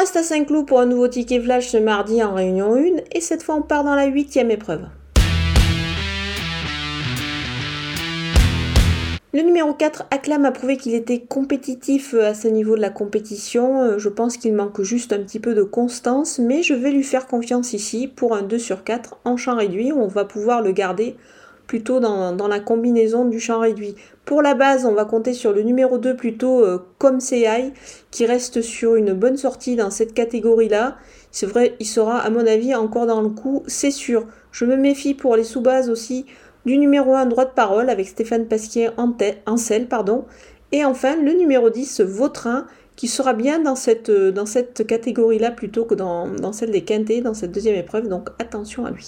reste à Saint-Cloud pour un nouveau ticket flash ce mardi en réunion 1 et cette fois on part dans la huitième épreuve. Le numéro 4, Acclam, a prouvé qu'il était compétitif euh, à ce niveau de la compétition. Euh, je pense qu'il manque juste un petit peu de constance, mais je vais lui faire confiance ici pour un 2 sur 4 en champ réduit. On va pouvoir le garder plutôt dans, la combinaison du champ réduit. Pour la base, on va compter sur le numéro 2 plutôt euh, comme CI, qui reste sur une bonne sortie dans cette catégorie-là. C'est vrai, il sera à mon avis encore dans le coup, c'est sûr. Je me méfie pour les sous-bases aussi du numéro 1 droit de parole avec Stéphane Pasquier en, selle. Pardon. Et enfin, le numéro 10, Vautrin, qui sera bien dans cette, cette catégorie-là plutôt que dans, dans celle des quintés, dans cette deuxième épreuve. Donc attention à lui.